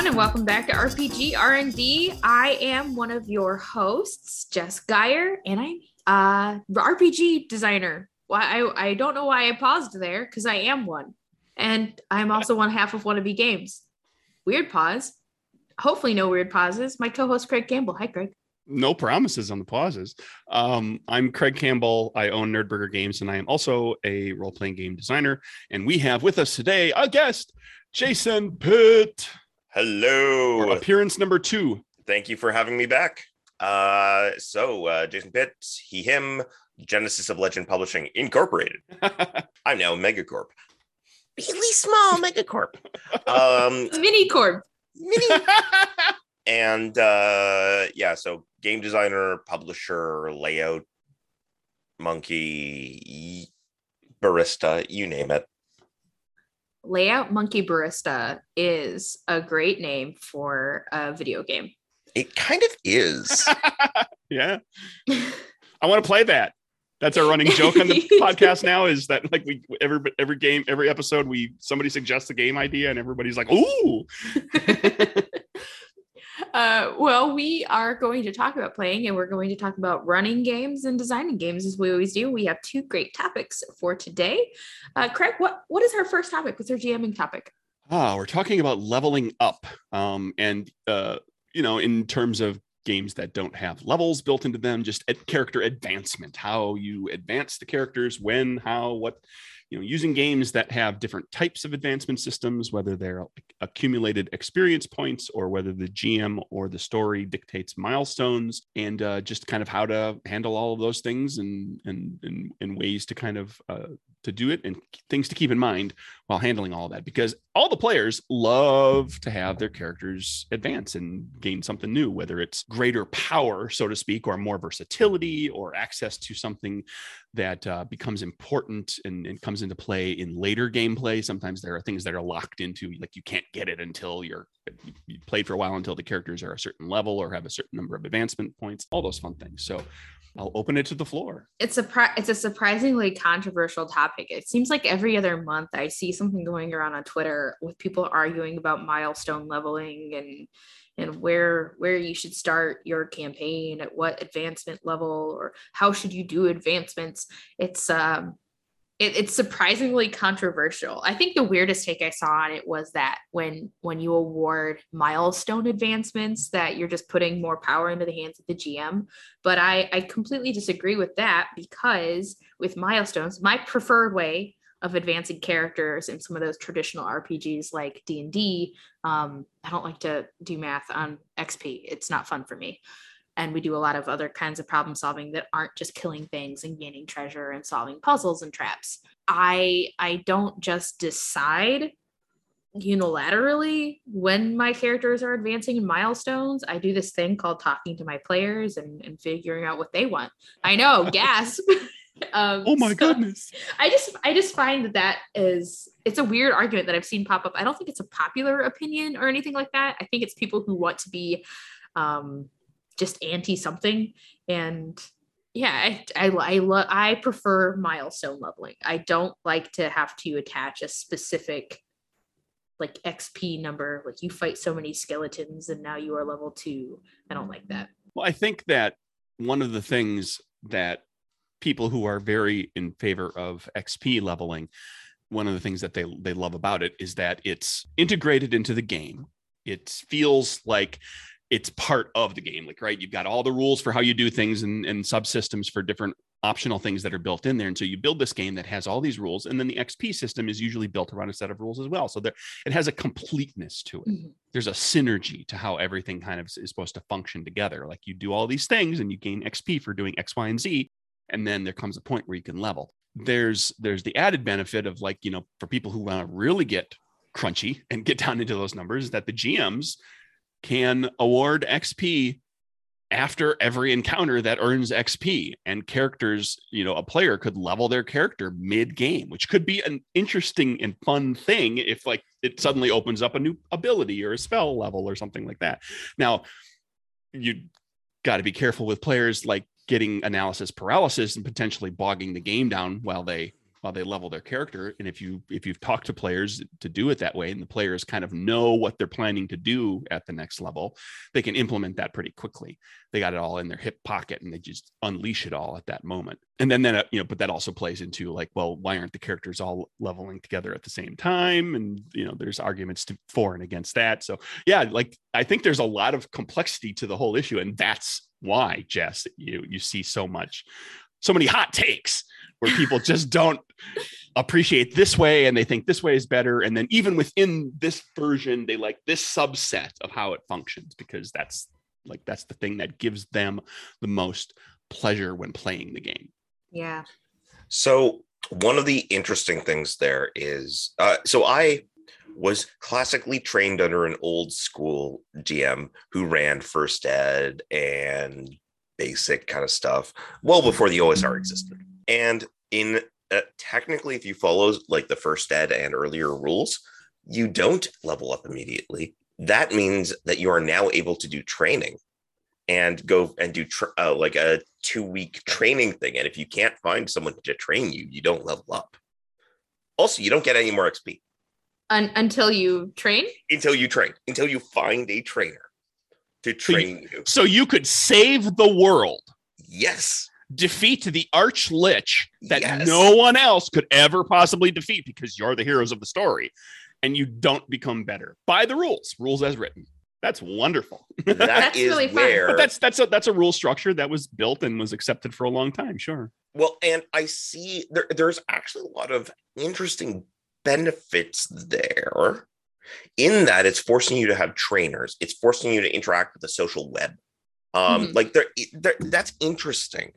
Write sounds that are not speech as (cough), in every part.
Everyone, and welcome back to RPG R&D. I am one of your hosts, Jess Geyer, and I'm a RPG designer. Well, I I don't know why I paused there because I am one, and I'm also one half of Wannabe Games. Weird pause. Hopefully, no weird pauses. My co-host Craig Campbell. Hi, Craig. no promises on the pauses. Um, I'm Craig Campbell. I own Nerdburger Games, and I am also a role playing game designer. And we have with us today a guest, Jason Pitt. Hello. Appearance number two. Thank you for having me back. Uh, so, uh, Jason Pitt, he, him, Genesis of Legend Publishing Incorporated. (laughs) I'm now Megacorp. Really small Megacorp. (laughs) Um, Mini Corp. mini. (laughs) and uh, yeah, so game designer, publisher, layout, monkey, barista, you name it. Layout Monkey Barista is a great name for a video game. It kind of is. (laughs) yeah. I want to play that. That's our running joke on the (laughs) podcast now is that like we every every game every episode we somebody suggests a game idea and everybody's like ooh (laughs) uh, well, we are going to talk about playing and we're going to talk about running games and designing games as we always do. We have two great topics for today. Uh, Craig, what, what is our first topic? What's our GMing topic? Ah, we're talking about leveling up. Um, and uh, you know, in terms of games that don't have levels built into them, just at character advancement, how you advance the characters, when, how, what, you know, using games that have different types of advancement systems, whether they're accumulated experience points or whether the GM or the story dictates milestones, and uh, just kind of how to handle all of those things and and and, and ways to kind of uh, to do it and things to keep in mind while handling all that because all the players love to have their characters advance and gain something new whether it's greater power so to speak or more versatility or access to something that uh, becomes important and, and, comes into play in later gameplay. Sometimes there are things that are locked into like you can't get it until you're you played for a while until the characters are a certain level or have a certain number of advancement points all those fun things. So I'll open it to the floor. It's a it's a surprisingly controversial topic. It seems like every other month I see something going around on Twitter with people arguing about milestone leveling and and where where you should start your campaign at what advancement level or how should you do advancements. It's um it, it's surprisingly controversial. I think the weirdest take I saw on it was that when when you award milestone advancements, that you're just putting more power into the hands of the GM. But I, I completely disagree with that because with milestones, my preferred way of advancing characters in some of those traditional RPGs like D and D, um, I don't like to do math on XP. It's not fun for me and we do a lot of other kinds of problem solving that aren't just killing things and gaining treasure and solving puzzles and traps. I i don't just decide unilaterally when my characters are advancing in milestones. I do this thing called talking to my players and, and figuring out what they want. I know (laughs) gasp. (laughs) Um, oh my so goodness. I just i just find that that is it's a weird argument that i've seen pop up. I don't think it's a popular opinion or anything like that. I think it's people who want to be um, just anti something and yeah i i I, lo- I prefer milestone leveling. I don't like to have to attach a specific like xp number like you fight so many skeletons and now you are level two. I don't like that. Well i think that one of the things that people who are very in favor of xp leveling one of the things that they they love about it is that it's integrated into the game. It feels like it's part of the game like right? You've got all the rules for how you do things and, and subsystems for different optional things that are built in there. And so you build this game that has all these rules and then the xp system is usually built around a set of rules as well. So there it has a completeness to it. Mm-hmm. there's a synergy to how everything kind of is supposed to function together. Like you do all these things and you gain xp for doing x y and z and then there comes a point where you can level. There's there's the added benefit of like you know for people who want to really get crunchy and get down into those numbers that the gms can award XP after every encounter that earns XP and characters, you know, a player could level their character mid game, which could be an interesting and fun thing if like it suddenly opens up a new ability or a spell level or something like that. Now, you got to be careful with players like getting analysis paralysis and potentially bogging the game down while they while they level their character and if you if you've talked to players to do it that way and the players kind of know what they're planning to do at the next level they can implement that pretty quickly. They got it all in their hip pocket and they just unleash it all at that moment. And then then you know but that also plays into like well why aren't the characters all leveling together at the same time? And you know there's arguments to for and against that. So yeah like i think there's a lot of complexity to the whole issue and that's why jess you you see so much so many hot takes where people just don't appreciate this way and they think this way is better and then even within this version they like this subset of how it functions because that's like that's the thing that gives them the most pleasure when playing the game Yeah. So one of the interesting things there is, uh, so I was classically trained under an old school GM who ran first ed and basic kind of stuff well before the OSR existed. And in uh, technically, if you follow like the first ed and earlier rules, you don't level up immediately. That means that you are now able to do training and go and do tr- uh, like a two week training thing. And if you can't find someone to train you, you don't level up. Also, you don't get any more XP Un- until you train. until you train, until you find a trainer to So you- train you. so you could save the world Yes. Defeat the arch lich that Yes. no one else could ever possibly defeat because you're the heroes of the story and you don't become better by the rules rules as written that's wonderful (laughs) That That's is really fun. where but that's that's a that's a rule structure that was built and was accepted for a long time sure Well, and I see there, there's actually a lot of interesting benefits there in that it's forcing you to have trainers, it's forcing you to interact with the social web. Um, Mhm. like there, there, that's interesting.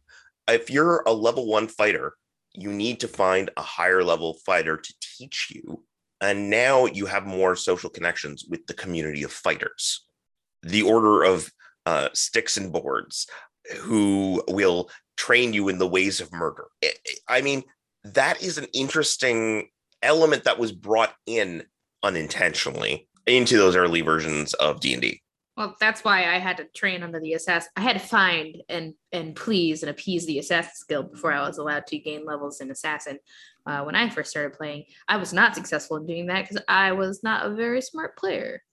If you're a level one fighter, you need to find a higher level fighter to teach you. And now you have more social connections with the community of fighters. The order of uh, sticks and boards who will train you in the ways of murder. I- mean, that is an interesting element that was brought in unintentionally into those early versions of D&D. Well, that's why I had to train under the assassin. I had to find and and please and appease the assassin guild before I was allowed to gain levels in assassin. Uh, when I first started playing, I was not successful in doing that because I was not a very smart player.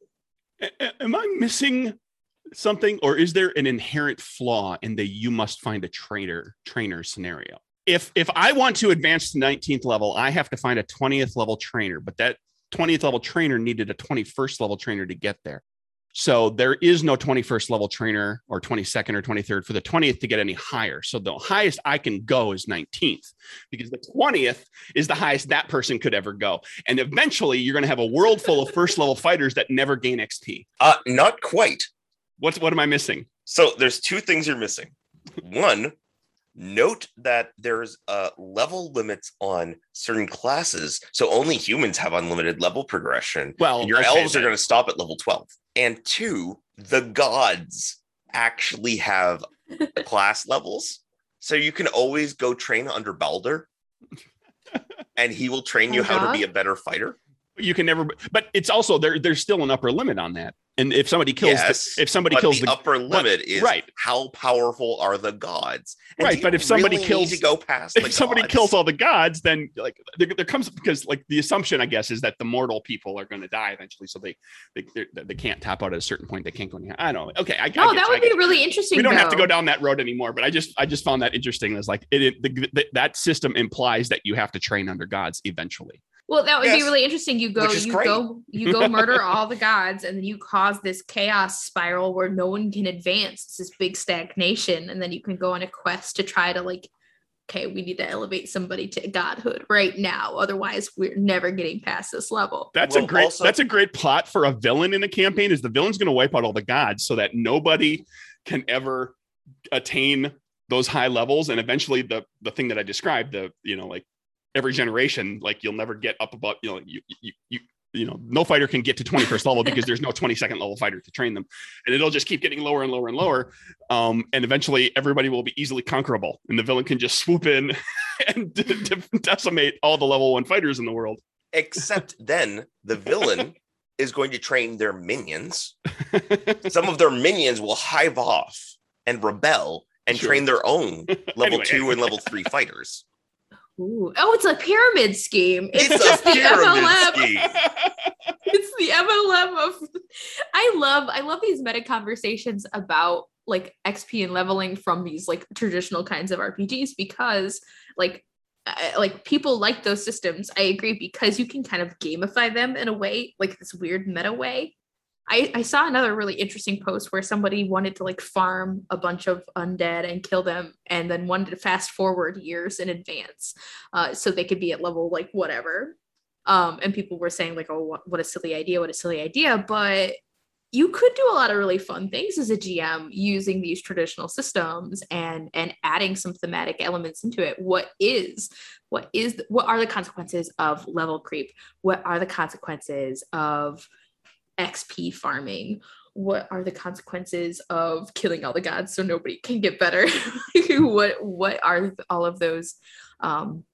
A- am i missing something or is there an inherent flaw in the you must find a trainer trainer scenario if if i want to advance to 19th level i have to find a 20th level trainer but that 20th level trainer needed a 21st level trainer to get there so there is no 21st level trainer or 22nd or 23rd for the 20th to get any higher so the highest i can go is 19th because the 20th is the highest that person could ever go and eventually you're going to have a world full of first level fighters that never gain xp Uh, not quite. What's what am I missing? So there's two things you're missing. One, note that there's uh, level limits on certain classes. So only humans have unlimited level progression. Well, your okay, elves are going to stop at level 12. And two, the gods actually have (laughs) class levels. So you can always go train under Balder. (laughs) And he will train you Oh, how to be a better fighter. You can never. But it's also there. There's still an upper limit on that. And if somebody kills, Yes, the, if somebody But kills the, the, upper limit is right. how powerful are the gods. And Right, but if somebody really kills- to go past the if somebody gods? kills all the gods, then like there, there comes because like the assumption, I guess, is that the mortal people are going to die eventually, so they they they're- they can't tap out at a certain point. They can't go any. I don't know. Okay, I, I No, get you, that would get be you. really interesting. we don't have to go down that road anymore but i just i just found that interesting it's like it, it the, the, that system implies that you have to train under gods eventually Well, that would be really interesting. You go, you great. go, you go murder (laughs) all the gods, and then you cause this chaos spiral where no one can advance. It's this big stagnation, and then you can go on a quest to try to like, okay, we need to elevate somebody to godhood right now. Otherwise, we're never getting past this level. that's Well, a great also- that's a great plot for a villain in a campaign is the villain's going to wipe out all the gods so that nobody can ever attain those high levels and eventually the the thing that i described the you know like every generation like you'll never get up above you know you you, you you know, no fighter can get to 21st level because there's no 22nd level fighter to train them. And it'll just keep getting lower and lower and lower. Um, and eventually everybody will be easily conquerable. And the villain can just swoop in (laughs) and de- de- decimate all the level one fighters in the world. Except then the villain (laughs) is going to train their minions. (laughs) Some of their minions will hive off and rebel and Sure. train their own level Anyway, two and level three fighters. Ooh. Oh, it's a pyramid scheme. It's, It's, just a the MLM. scheme. (laughs) It's the MLM of. (laughs) I love I love these meta conversations about like XP and leveling from these like traditional kinds of RPGs because like I- like people like those systems. I agree because you can kind of gamify them in a way like this weird meta way. I, I saw another really interesting post where somebody wanted to like farm a bunch of undead and kill them and then wanted to fast forward years in advance uh, so they could be at level like whatever. Um, and people were saying like oh what, what a silly idea what a silly idea but you could do a lot of really fun things as a gm using these traditional systems and and adding some thematic elements into it. What is what is what are the consequences of level creep? What are the consequences of xp farming what are the consequences of killing all the gods so nobody can get better? (laughs) What what are all of those um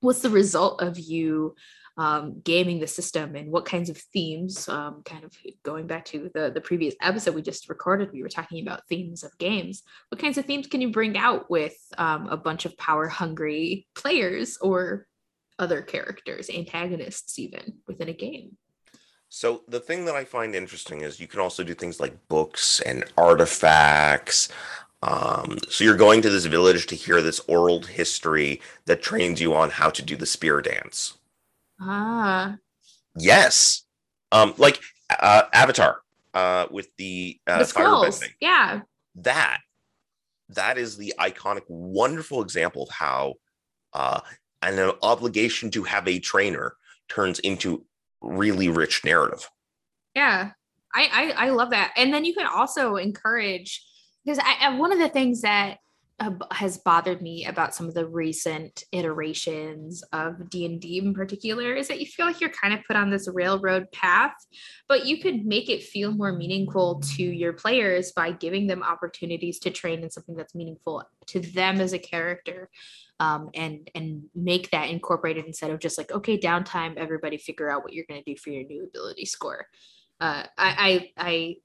what's the result of you um, gaming the system and what kinds of themes um, kind of going back to the the previous episode we just recorded we were talking about themes of games. What kinds of themes can you bring out with um, a bunch of power hungry players or other characters antagonists even within a game So the thing that I find interesting is you can also do things like books and artifacts. Um, so you're going to this village to hear this oral history that trains you on how to do the spear dance. ah Yes, um, like uh, Avatar uh, with the, uh, the yeah That that is the iconic, wonderful example of how uh, an obligation to have a trainer turns into really rich narrative. yeah I, I i love that and then you can also encourage because I, one of the things that has bothered me about some of the recent iterations of d&d in particular is that you feel like you're kind of put on this railroad path but you could make it feel more meaningful to your players by giving them opportunities to train in something that's meaningful to them as a character um, and and make that incorporated instead of just like okay downtime everybody figure out what you're going to do for your new ability score. Uh, I, I I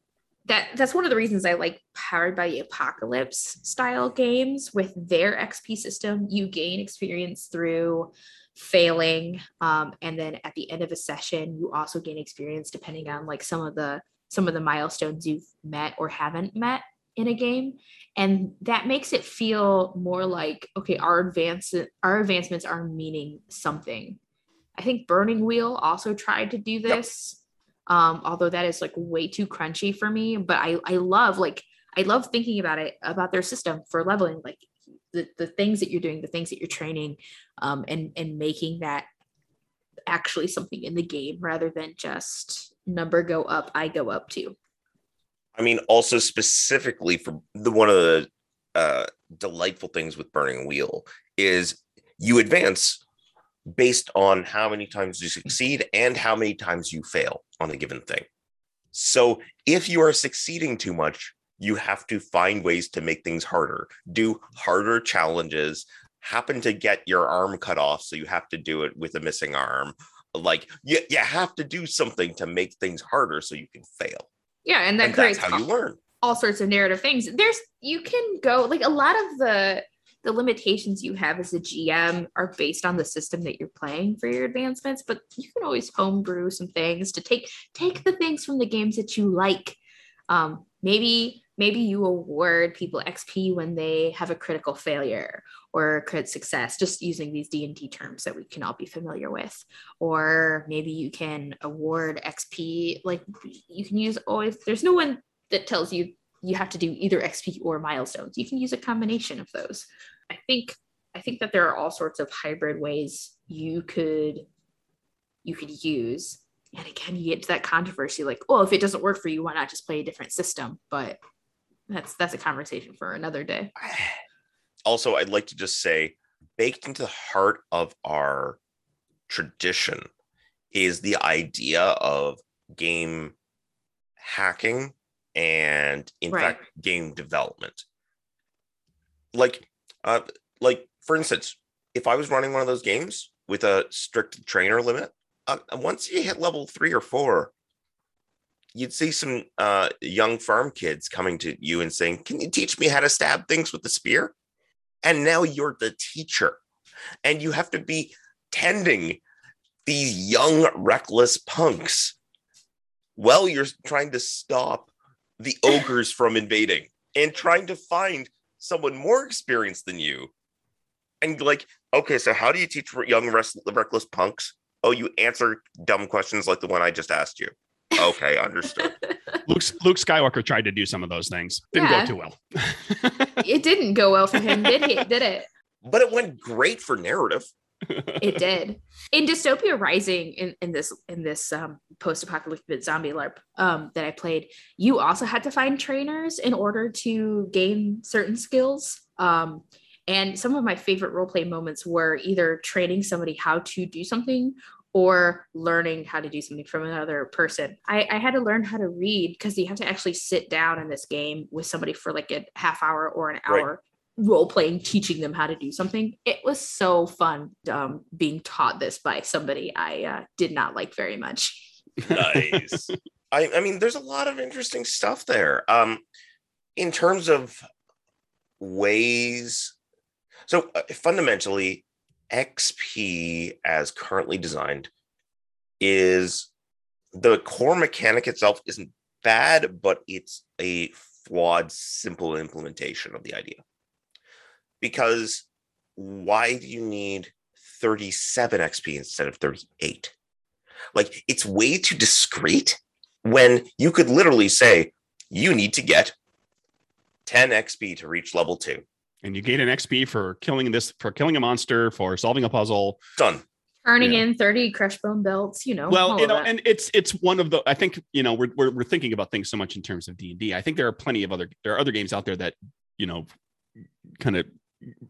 that that's one of the reasons I like powered by the apocalypse style games. With their XP system. You gain experience through failing, um, and then at the end of a session, you also gain experience depending on like some of the some of the milestones you've met or haven't met in a game. And that makes it feel more like okay our advance our advancements are meaning something. I think burning wheel also tried to do this um although that is like way too crunchy for me but i i love like i love thinking about it about their system for leveling like the, the things that you're doing the things that you're training um and and making that actually something in the game rather than just number go up i go up too I mean, also specifically for the one of the uh, delightful things with Burning Wheel is you advance based on how many times you succeed and how many times you fail on a given thing. So if you are succeeding too much, you have to find ways to make things harder, do harder challenges, happen to get your arm cut off. So you have to do it with a missing arm. Like you, you have to do something to make things harder so you can fail. yeah and that and that's creates how you learn. all sorts of narrative things. There's you can go like a lot of the the limitations you have as a GM are based on the system that you're playing for your advancements, but you can always homebrew some things to take take the things from the games that you like. Um, maybe maybe you award people XP when they have a critical failure or crit success, just using these D and D terms that we can all be familiar with. Or maybe you can award XP like you can use always. There's no one that tells you you have to do either XP or milestones. You can use a combination of those. I think I think that there are all sorts of hybrid ways you could you could use. And again, you get to that controversy like, oh, if it doesn't work for you, why not just play a different system? But that's that's a conversation for another day. (sighs) also i'd like to just say baked into the heart of our tradition is the idea of game hacking and in Right. fact game development. Like uh like for instance if i was running one of those games with a strict trainer limit uh, once you hit level three or four you'd see some uh young farm kids coming to you and saying can you teach me how to stab things with the spear? And now you're the teacher. And you have to be tending these young, reckless punks while you're trying to stop the ogres from invading and trying to find someone more experienced than you. And like, okay, so how do you teach young, reckless punks? Oh, you answer dumb questions like the one I just asked you. Okay, understood. (laughs) Luke, Luke Skywalker tried to do some of those things. Didn't Yeah. go too well. it didn't go well for him, did he? Did it? But it went great for narrative. It did. In Dystopia Rising, in, in this in this um, post-apocalyptic zombie LARP um, that I played, you also had to find trainers in order to gain certain skills. Um, and some of my favorite roleplay moments were either training somebody how to do something or learning how to do something from another person. I, I had to learn how to read because you have to actually sit down in this game with somebody for like a half hour or an Right. Hour role playing, teaching them how to do something. It was so fun um, being taught this by somebody I uh, did not like very much. Nice. (laughs) I, I mean, there's a lot of interesting stuff there. Um, in terms of ways, so uh, fundamentally, XP as currently designed is the core mechanic itself isn't bad, but it's a flawed, simple implementation of the idea. Because why do you need 37 XP instead of 38? Like it's way too discrete when you could literally say you need to get 10 XP to reach level two. and you gain an XP for killing this, for killing a monster, for solving a puzzle. Done. Turning Yeah. in 30 crush bone belts, you know. well you know that. and it's it's one of the i think you know we're, we're, we're thinking about things so much in terms of d&d i think there are plenty of other there are other games out there that you know kind of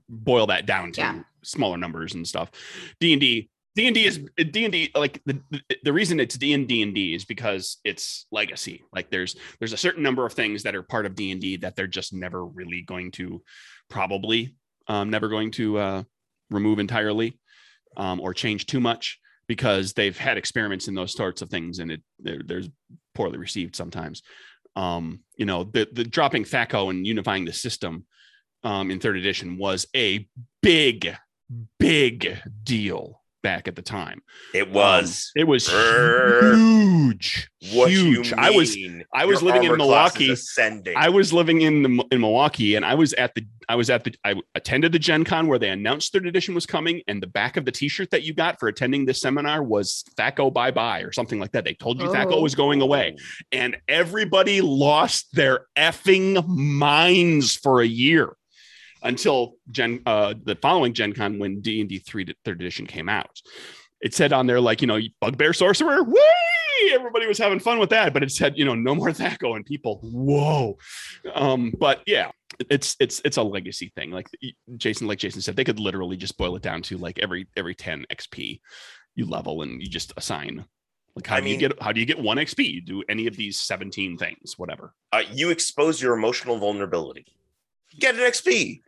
boil that down to Yeah. smaller numbers and stuff d&d d&d is d&d like the, the, reason it's d and d&d is because it's legacy like there's there's a certain number of things that are part of d&d that they're just never really going to probably um, never going to uh, remove entirely um, or change too much because they've had experiments in those sorts of things and it they're, there's poorly received sometimes. Um, you know, the the dropping THAC0 and unifying the system um, in third edition was a big, big deal back at the time. It was. Um, it was huge, what huge. I was? I was Your living in armor class is Milwaukee. I was living in the, in Milwaukee, and I was at the I was at the I attended the Gen Con where they announced third edition was coming, and the back of the T-shirt that you got for attending this seminar was "THAC0 bye bye" or something like that. They told you THACO Oh. was going away, and everybody lost their effing minds for a year until Gen uh, the following Gen Con when D and D three third edition came out. It said on there like you know bugbear sorcerer, whee! Everybody was having fun with that, but it said you know no more THAC0, and people whoa. Um, but yeah, it's it's it's a legacy thing. Like Jason, like Jason said, they could literally just boil it down to like every every ten XP you level and you just assign. Like how I do you get how do you get one XP? You do any of these seventeen things, whatever. uh, you expose your emotional vulnerability. Get an XP.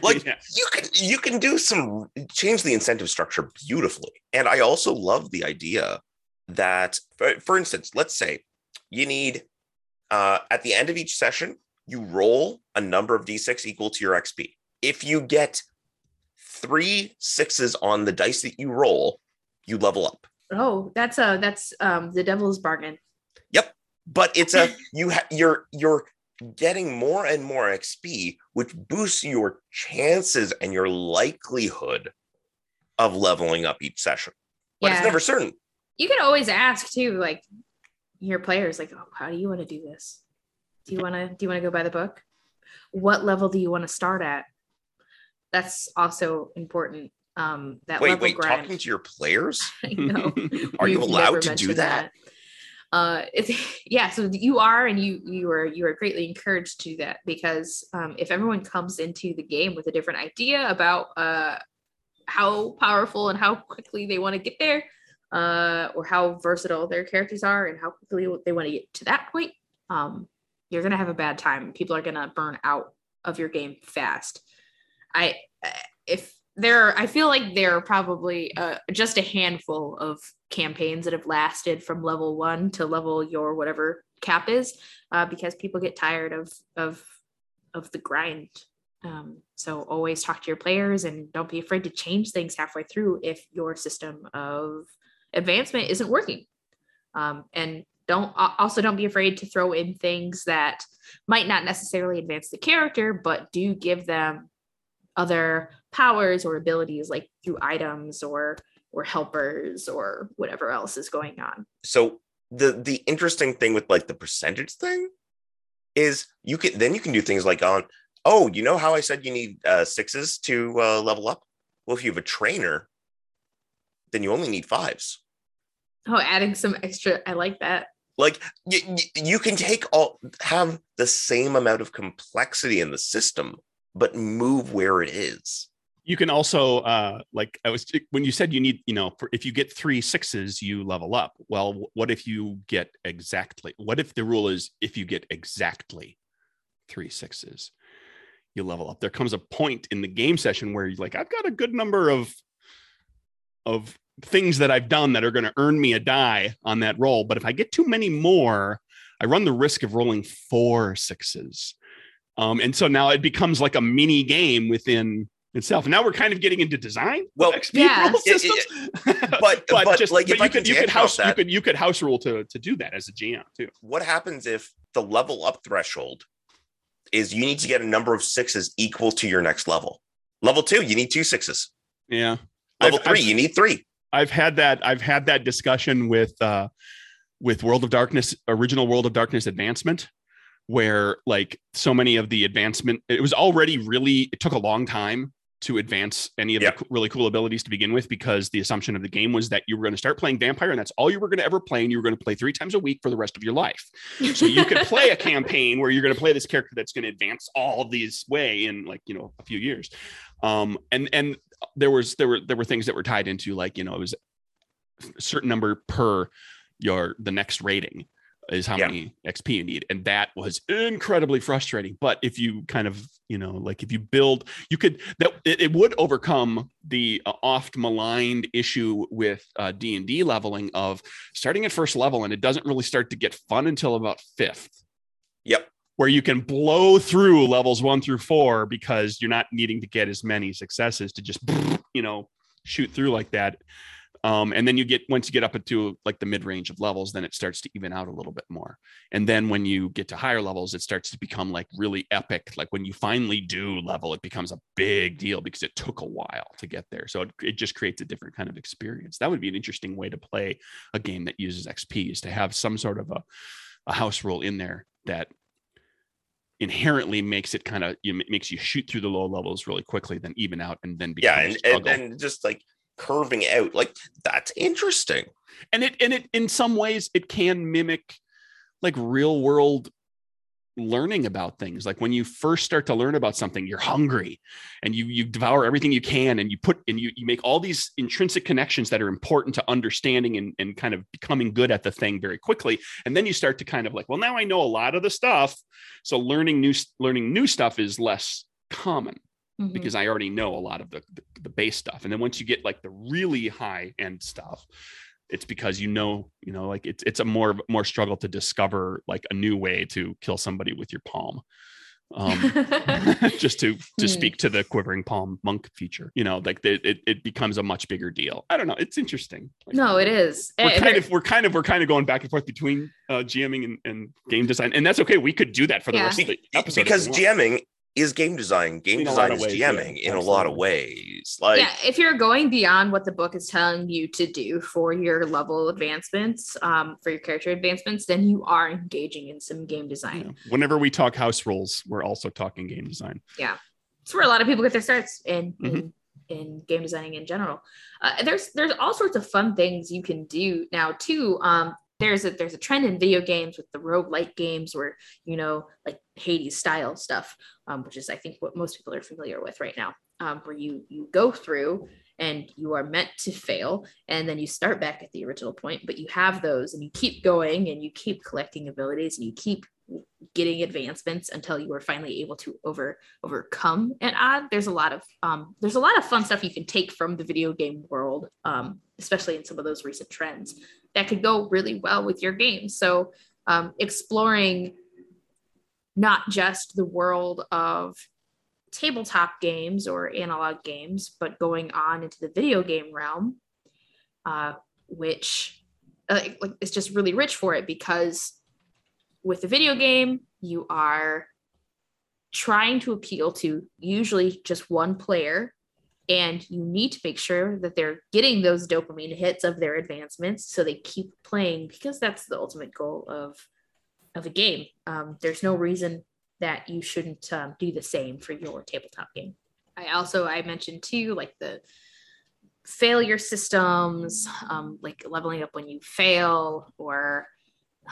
(laughs) Like Yeah. you can you can do some change the incentive structure beautifully. And I also love the idea that for, for instance, let's say you need uh, at the end of each session, you roll a number of d6 equal to your XP. If you get three sixes on the dice that you roll, you level up. oh, that's a that's um the devil's bargain. Yep, but it's a (laughs) you ha- you're you're getting more and more XP, which boosts your chances and your likelihood of leveling up each session. But it's never certain. You can always ask too, like your players, like, oh, how do you want to do this? Do you want to do you want to go by the book? What level do you want to start at? That's also important. Um, that Wait, level wait, grind. talking to your players? (laughs) I know. Are you We've allowed to do mentioned that? Uh, (laughs) it's, yeah, so you are, and you you are you are greatly encouraged to do that because um, if everyone comes into the game with a different idea about uh, how powerful and how quickly they want to get there, uh, or how versatile their characters are, and how quickly they want to get to that point, um, you're gonna have a bad time. People are gonna burn out of your game fast. I if there are, I feel like there are probably uh, just a handful of campaigns that have lasted from level one to level your whatever cap is, uh, because people get tired of of of the grind Um, so always talk to your players and don't be afraid to change things halfway through if your system of advancement isn't working. Um, and don't also don't be afraid to throw in things that might not necessarily advance the character, but do give them other powers or abilities like through items or or helpers or whatever else is going on. So the the interesting thing with like the percentage thing is you can then you can do things like on oh you know how I said you need uh, sixes to uh, level up. Well, if you have a trainer, then you only need fives. Oh, adding some extra. I like that. Like you, you can take all have the same amount of complexity in the system, but move where it is you can also uh like i was when you said you need you know if you get three sixes you level up. Well what if you get exactly what if the rule is if you get exactly three sixes you level up. There comes a point in the game session where you're like i've got a good number of of things that i've done that are going to earn me a die on that roll but if i get too many more i run the risk of rolling four sixes. Um, and so now it becomes like a mini game within itself. And now we're kind of getting into design. Well, XP yeah. systems. (laughs) but, (laughs) but, but, just like but you could you could house that, you could you could house rule to to do that as a GM too. What happens if the level up threshold is you need to get a number of sixes equal to your next level? Level two, you need two sixes. Yeah. Level I've, 3 I've, you need three. I've had that. I've had that discussion with uh with World of Darkness, original World of Darkness advancement, where like so many of the advancement, it was already really, it took a long time to advance any of the really cool abilities to begin with because the assumption of the game was that you were going to start playing vampire and that's all you were going to ever play and you were going to play three times a week for the rest of your life. So you could play a (laughs) campaign where you're going to play this character that's going to advance all these way in like you know a few years. Um and and there was there were there were things that were tied into like you know it was a certain number per your the next rating is how yeah. many XP you need. And that was incredibly frustrating. But if you kind of, you know, like if you build, you could, that it, it would overcome the uh, oft maligned issue with uh, D&D leveling of starting at first level and it doesn't really start to get fun until about fifth. Yep. Where you can blow through levels one through four because you're not needing to get as many successes to just, (laughs) you know, shoot through like that. Um, and then you get once you get up into like the mid range of levels, then it starts to even out a little bit more. And then when you get to higher levels, it starts to become like really epic. Like when you finally do level, it becomes a big deal because it took a while to get there. So it, it just creates a different kind of experience. That would be an interesting way to play a game that uses XP is to have some sort of a, a house rule in there that inherently makes it kind of you know, makes you shoot through the low levels really quickly, then even out and then yeah, and, and then just like curving out. Like that's interesting. And it and it in some ways it can mimic like real world learning about things like when you first start to learn about something you're hungry and you you devour everything you can and you put and you, you make all these intrinsic connections that are important to understanding and, and kind of becoming good at the thing very quickly and then you start to kind of like well now i know a lot of the stuff so learning new learning new stuff is less common mm-hmm. because I already know a lot of the, the, the base stuff. And then once you get like the really high end stuff, it's because you know, you know, like it's it's a more more struggle to discover like a new way to kill somebody with your palm. um (laughs) (laughs) just to to hmm. speak to the quivering palm monk feature you know like the, it, it becomes a much bigger deal i don't know it's interesting like, no it is we're kind of we're kind of we're kind of going back and forth between uh gming and, and game design and that's okay we could do that for the yeah. rest of the episode because gming is game design. Game in design is ways, GMing yeah, in a lot of ways. Like yeah, if you're going beyond what the book is telling you to do for your level advancements, um, for your character advancements, then you are engaging in some game design. Yeah. Whenever we talk house rules, we're also talking game design. Yeah, it's where a lot of people get their starts in. Mm-hmm. in in game designing in general uh, there's there's all sorts of fun things you can do now too um, there's a there's a trend in video games with the roguelike games where you know like hades style stuff um, which is i think what most people are familiar with right now um, where you you go through and you are meant to fail and then you start back at the original point but you have those and you keep going and you keep collecting abilities and you keep getting advancements until you are finally able to over overcome an odd. There's a lot of um, there's a lot of fun stuff you can take from the video game world um, especially in some of those recent trends that could go really well with your game. So um, exploring not just the world of tabletop games or analog games, but going on into the video game realm, uh, which uh, like just really rich for it because with the video game, you are trying to appeal to usually just one player and you need to make sure that they're getting those dopamine hits of their advancements so they keep playing because that's the ultimate goal of of a game um, there's no reason that you shouldn't um, do the same for your tabletop game i also i mentioned too like the failure systems um, like leveling up when you fail or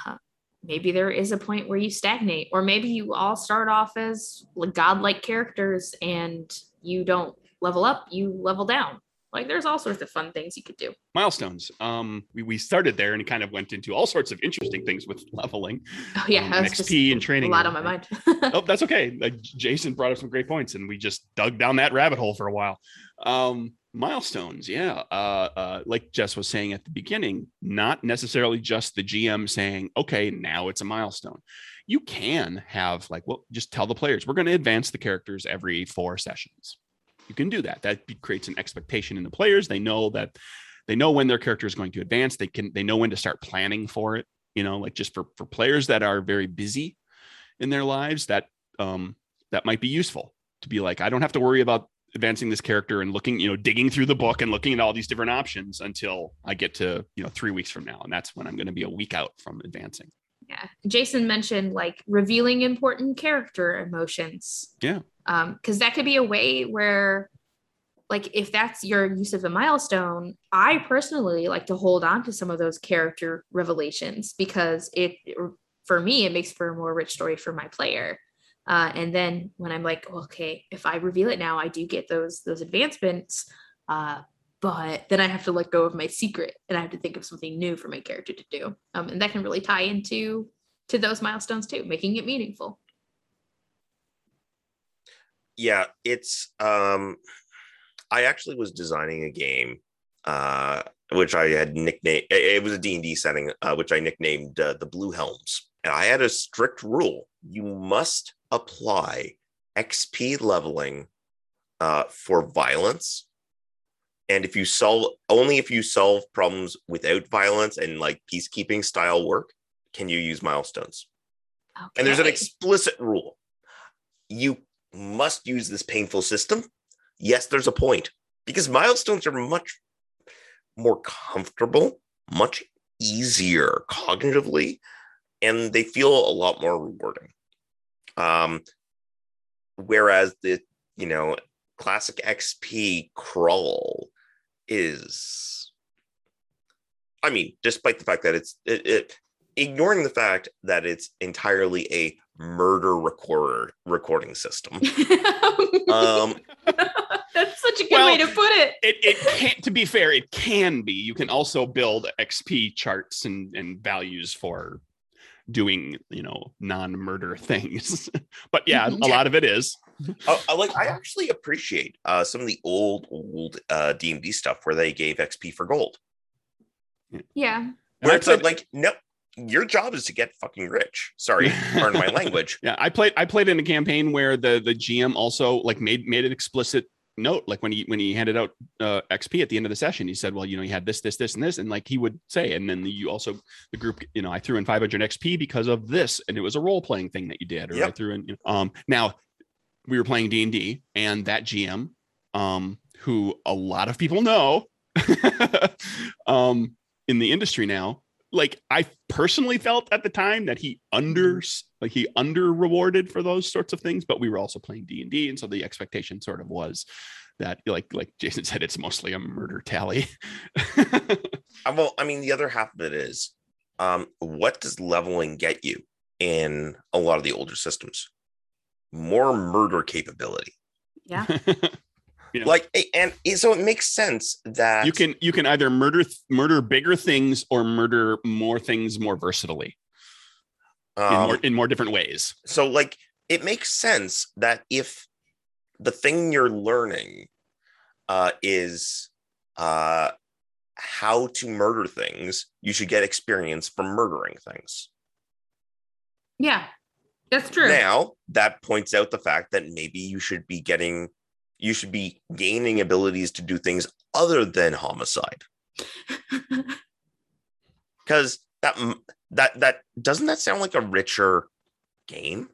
uh, maybe there is a point where you stagnate or maybe you all start off as godlike characters and you don't level up, you level down. Like there's all sorts of fun things you could do. Milestones. Um, we, we started there and it kind of went into all sorts of interesting things with (laughs) leveling. Oh yeah, um, and XP and training. A lot on my mind. oh, (laughs) that's okay. Uh, Jason brought up some great points, and we just dug down that rabbit hole for a while. Um, milestones, yeah. Uh, uh, like Jess was saying at the beginning, not necessarily just the GM saying, "Okay, now it's a milestone." You can have like, well, just tell the players we're going to advance the characters every four sessions you can do that. That creates an expectation in the players. They know that they know when their character is going to advance. They can they know when to start planning for it. You know, like just for for players that are very busy in their lives, that um that might be useful to be like, I don't have to worry about advancing this character and looking, you know, digging through the book and looking at all these different options until I get to, you know, three weeks from now. And that's when I'm going to be a week out from advancing. Yeah. Jason mentioned like revealing important character emotions. Yeah um because that could be a way where like if that's your use of a milestone i personally like to hold on to some of those character revelations because it for me it makes for a more rich story for my player uh, and then when i'm like okay if i reveal it now i do get those those advancements uh, but then i have to let go of my secret and i have to think of something new for my character to do um, and that can really tie into to those milestones too making it meaningful yeah, it's um I actually was designing a game uh which I had nicknamed it was a D&D setting uh, which I nicknamed uh, the Blue Helms. And I had a strict rule. You must apply XP leveling uh, for violence. And if you solve only if you solve problems without violence and like peacekeeping style work, can you use milestones? Okay. And there's an explicit rule. You must use this painful system, yes, there's a point because milestones are much more comfortable, much easier cognitively, and they feel a lot more rewarding. Um, whereas the you know classic XP crawl is, I mean, despite the fact that it's it, it ignoring the fact that it's entirely a murder recorder recording system. (laughs) um, (laughs) That's such a good well, way to put it. It it can't to be fair, it can be. You can also build XP charts and, and values for doing, you know, non-murder things. (laughs) but yeah, a lot of it is. (laughs) uh, like I actually appreciate uh, some of the old old uh, D&D stuff where they gave XP for gold. Yeah. Where it's like, no, your job is to get fucking rich. Sorry, pardon my (laughs) language. Yeah, I played I played in a campaign where the the GM also like made made an explicit note like when he when he handed out uh, XP at the end of the session he said well you know you had this this this and this and like he would say and then you also the group you know I threw in 500 XP because of this and it was a role playing thing that you did or yep. I threw in you know, um now we were playing D&D and that GM um who a lot of people know (laughs) um in the industry now like I personally felt at the time that he under mm-hmm. like he under rewarded for those sorts of things, but we were also playing D and D, and so the expectation sort of was that like like Jason said, it's mostly a murder tally. well, I mean, the other half of it is, um, what does leveling get you in a lot of the older systems? More murder capability. Yeah. (laughs) You know, like and so it makes sense that you can you can either murder murder bigger things or murder more things more versatilely um, in, more, um, in more different ways. So like it makes sense that if the thing you're learning uh, is uh, how to murder things you should get experience from murdering things. Yeah That's true. Now that points out the fact that maybe you should be getting, you should be gaining abilities to do things other than homicide. (laughs) Because that that that doesn't that sound like a richer game?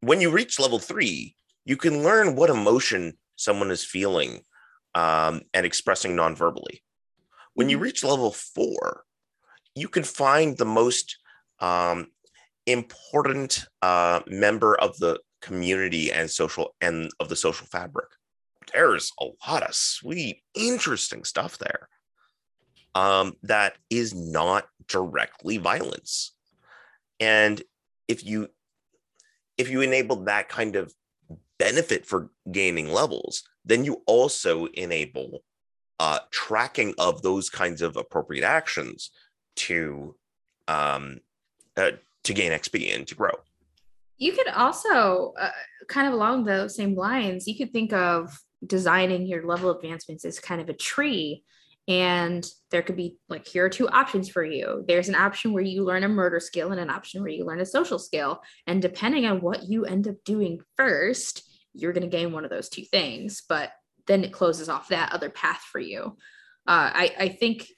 When you reach level three, you can learn what emotion someone is feeling um, and expressing non-verbally. When you reach level four, you can find the most um, important uh, member of the community and social and of the social fabric. There's a lot of sweet, interesting stuff there um, that is not directly violence. And if you if you enable that kind of benefit for gaining levels, then you also enable uh, tracking of those kinds of appropriate actions to um, uh, to gain XP and to grow. You could also, uh, kind of along those same lines, you could think of designing your level advancements as kind of a tree. And there could be like, here are two options for you. There's an option where you learn a murder skill and an option where you learn a social skill. And depending on what you end up doing first, you're going to gain one of those two things. But then it closes off that other path for you. Uh, I, I think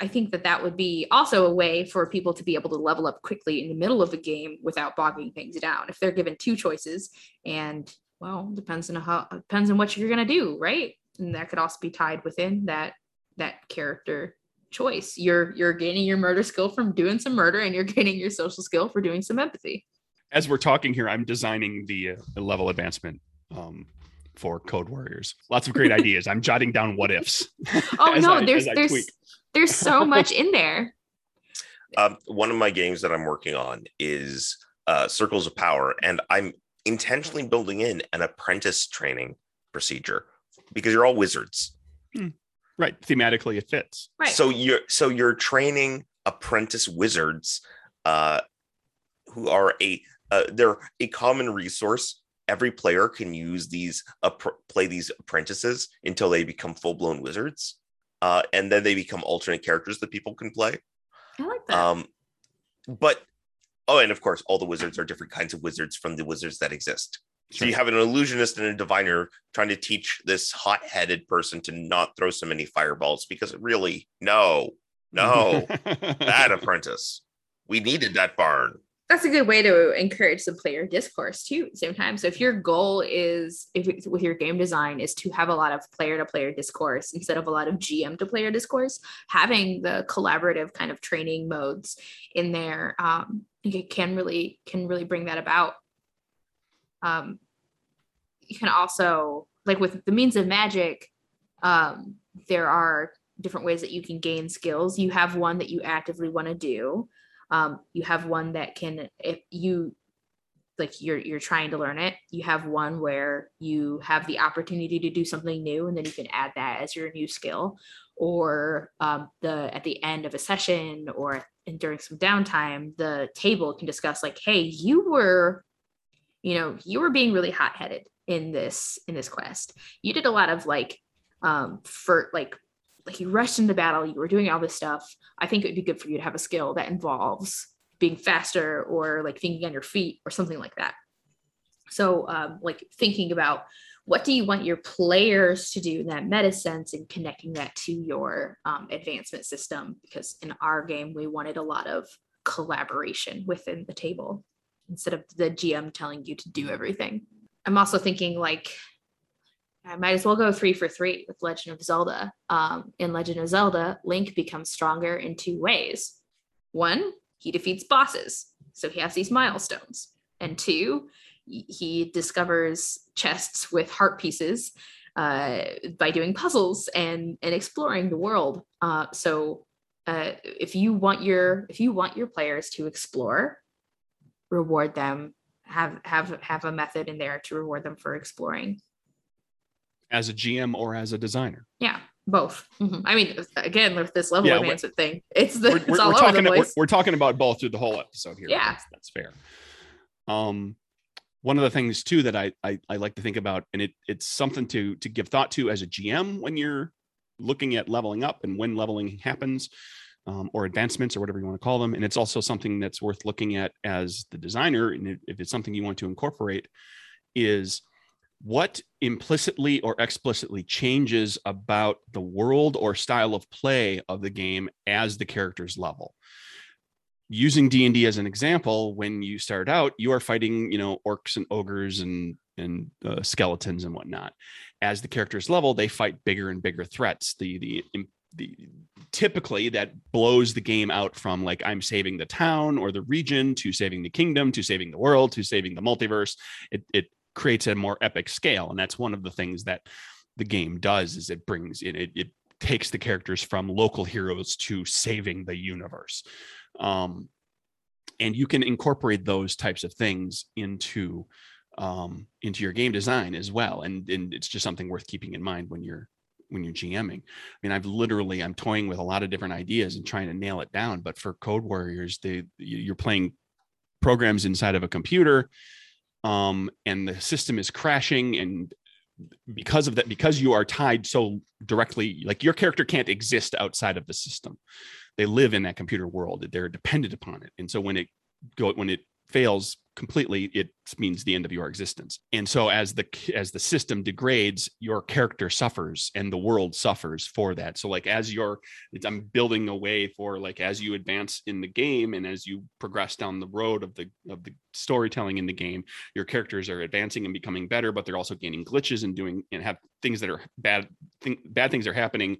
I think that that would be also a way for people to be able to level up quickly in the middle of a game without bogging things down. If they're given two choices, and well, depends on how depends on what you're gonna do, right? And that could also be tied within that that character choice. You're you're gaining your murder skill from doing some murder, and you're gaining your social skill for doing some empathy. As we're talking here, I'm designing the, uh, the level advancement um, for Code Warriors. Lots of great ideas. I'm jotting down what ifs. (laughs) Oh no, I, there's there's there's so (laughs) much in there. Um, one of my games that I'm working on is uh, Circles of Power, and I'm intentionally building in an apprentice training procedure because you're all wizards. Hmm. Right, thematically it fits. Right. So you're so you're training apprentice wizards uh, who are a uh, they're a common resource every player can use these uh, play these apprentices until they become full-blown wizards uh, and then they become alternate characters that people can play. I like that. Um, but oh and of course all the wizards are different kinds of wizards from the wizards that exist. Sure. so you have an illusionist and a diviner trying to teach this hot-headed person to not throw so many fireballs because really no no. (laughs) That apprentice. We needed that barn that's a good way to encourage the player discourse too at the same time. So if your goal is if with your game design is to have a lot of player to player discourse instead of a lot of gm to player discourse having the collaborative kind of training modes in there um, can really can really bring that about. Um, you can also like with the means of magic um, there are different ways that you can gain skills. You have one that you actively want to do um, you have one that can if you like you're you're trying to learn it you have one where you have the opportunity to do something new and then you can add that as your new skill. Or um, the at the end of a session or during some downtime the table can discuss like hey you were you know you were being really hot-headed in this in this quest. You did a lot of like um for like like you rushed into battle, you were doing all this stuff. I think it would be good for you to have a skill that involves being faster or like thinking on your feet or something like that. So, um, like thinking about what do you want your players to do in that meta sense and connecting that to your um, advancement system? Because in our game, we wanted a lot of collaboration within the table instead of the GM telling you to do everything. I'm also thinking like I might as well go three for three with Legend of Zelda. Um, in Legend of Zelda, Link becomes stronger in two ways. One, he defeats bosses, so he has these milestones. And two, he discovers chests with heart pieces uh, by doing puzzles and and exploring the world. Uh, so uh, if you want your if you want your players to explore, reward them. Have have have a method in there to reward them for exploring as a GM or as a designer. Yeah, both. Mm-hmm. I mean, again, with this level yeah, advancement thing, it's the we're, it's we're, all we're over talking, the place. We're, we're, talking about both through the whole episode here. Yeah, that's, that's, fair. Um, one of the things too that I, I I like to think about, and it it's something to to give thought to as a GM when you're looking at leveling up and when leveling happens. um, or advancements or whatever you want to call them. And it's also something that's worth looking at as the designer. And if it's something you want to incorporate, is what implicitly or explicitly changes about the world or style of play of the game as the characters level? Using d&d as an example when you start out you are fighting you know orcs and ogres and and uh, skeletons and whatnot. As the characters level they fight bigger and bigger threats. The the the typically that blows the game out from like i'm saving the town or the region to saving the kingdom to saving the world to saving the multiverse. It, it creates a more epic scale and that's one of the things that the game does is it brings it, it, it takes the characters from local heroes to saving the universe um, and you can incorporate those types of things into um, into your game design as well and, and it's just something worth keeping in mind when you're when you're GMing. I mean, I've literally I'm toying with a lot of different ideas and trying to nail it down. But for Code Warriors, they you're playing programs inside of a computer, um, and the system is crashing, and because of that, because you are tied so directly, like your character can't exist outside of the system. They live in that computer world. They're dependent upon it, and so when it go when it fails completely it means the end of your existence. And so as the as the system degrades your character suffers and the world suffers for that. So like as you're i'm building a way for like as you advance in the game and as you progress down the road of the of the storytelling in the game your characters are advancing and becoming better but they're also gaining glitches and doing and have things that are bad thing, bad things are happening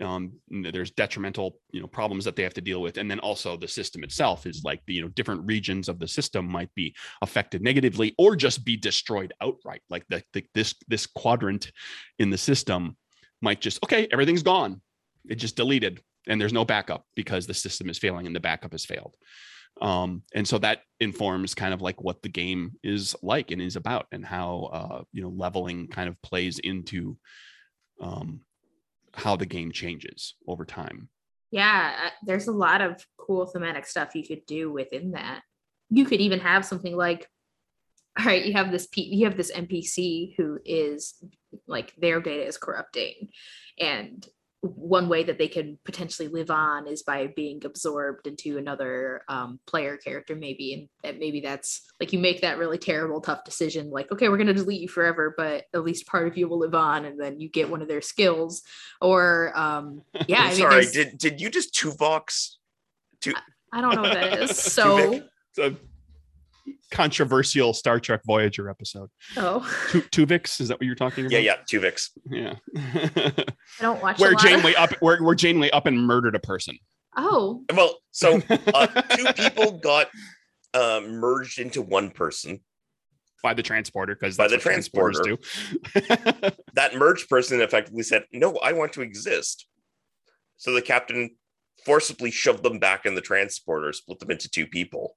um, there's detrimental you know problems that they have to deal with. And then also the system itself is like the you know different regions of the system might be affected negatively or just be destroyed outright. Like the, the this this quadrant in the system might just okay everything's gone. It just deleted and there's no backup because the system is failing and the backup has failed. Um, and so that informs kind of like what the game is like and is about and how uh, you know leveling kind of plays into um, how the game changes over time. Yeah, uh, there's a lot of cool thematic stuff you could do within that. You could even have something like, all right, you have this P- you have this NPC who is like their data is corrupting, and one way that they can potentially live on is by being absorbed into another um, player character maybe and that maybe that's like you make that really terrible tough decision like okay we're going to delete you forever but at least part of you will live on and then you get one of their skills. Or um (laughs) yeah I mean, sorry did did you just two vox two I, I don't know what that is. (laughs) So controversial Star Trek Voyager episode. Oh, tu- Tuvix is that what you're talking about? Yeah, yeah, Tuvix. Yeah. I don't watch where Janeway up where, where Janeway up and murdered a person. Oh. Well, so uh, (laughs) two people got uh, merged into one person by the transporter because by the transporter do. (laughs) that merged person effectively said, "No, I want to exist." So the captain forcibly shoved them back in the transporter, split them into two people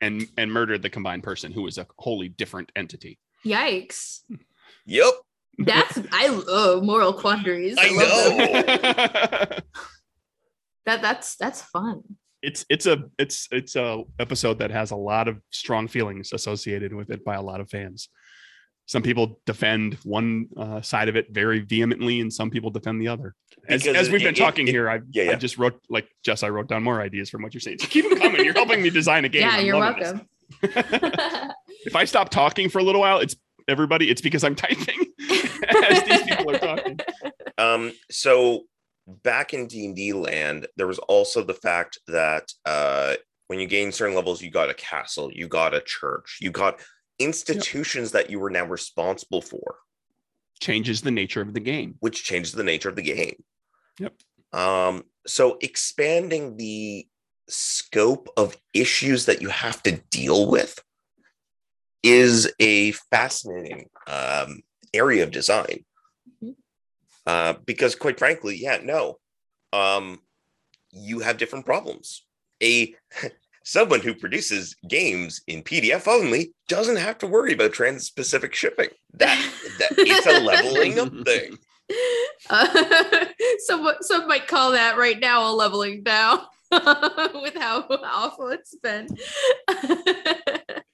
and and murdered the combined person who was a wholly different entity. Yikes. Yep. That's I love moral quandaries. I, I know. (laughs) that that's that's fun. It's it's a it's it's a episode that has a lot of strong feelings associated with it by a lot of fans some people defend one uh, side of it very vehemently and some people defend the other as, as we've been it, talking it, here I, yeah, yeah. I just wrote like jess i wrote down more ideas from what you're saying. So keep them coming. You're helping me design a game. Yeah I'm you're welcome. (laughs) (laughs) If i stop talking for a little while it's everybody it's because i'm typing (laughs) as these people are talking. Um so back in d&d land there was also the fact that uh when you gain certain levels you got a castle you got a church you got institutions yep. that you were now responsible for changes the nature of the game. Which changes the nature of the game. Yep. Um so expanding the scope of issues that you have to deal with is a fascinating um, area of design. Mm-hmm. uh, because quite frankly yeah no um, you have different problems. A (laughs) someone who produces games in PDF only doesn't have to worry about trans-Pacific shipping. That, that it's a leveling up (laughs) thing. Uh, (laughs) some some might call that right now a leveling down (laughs) with how awful it's been.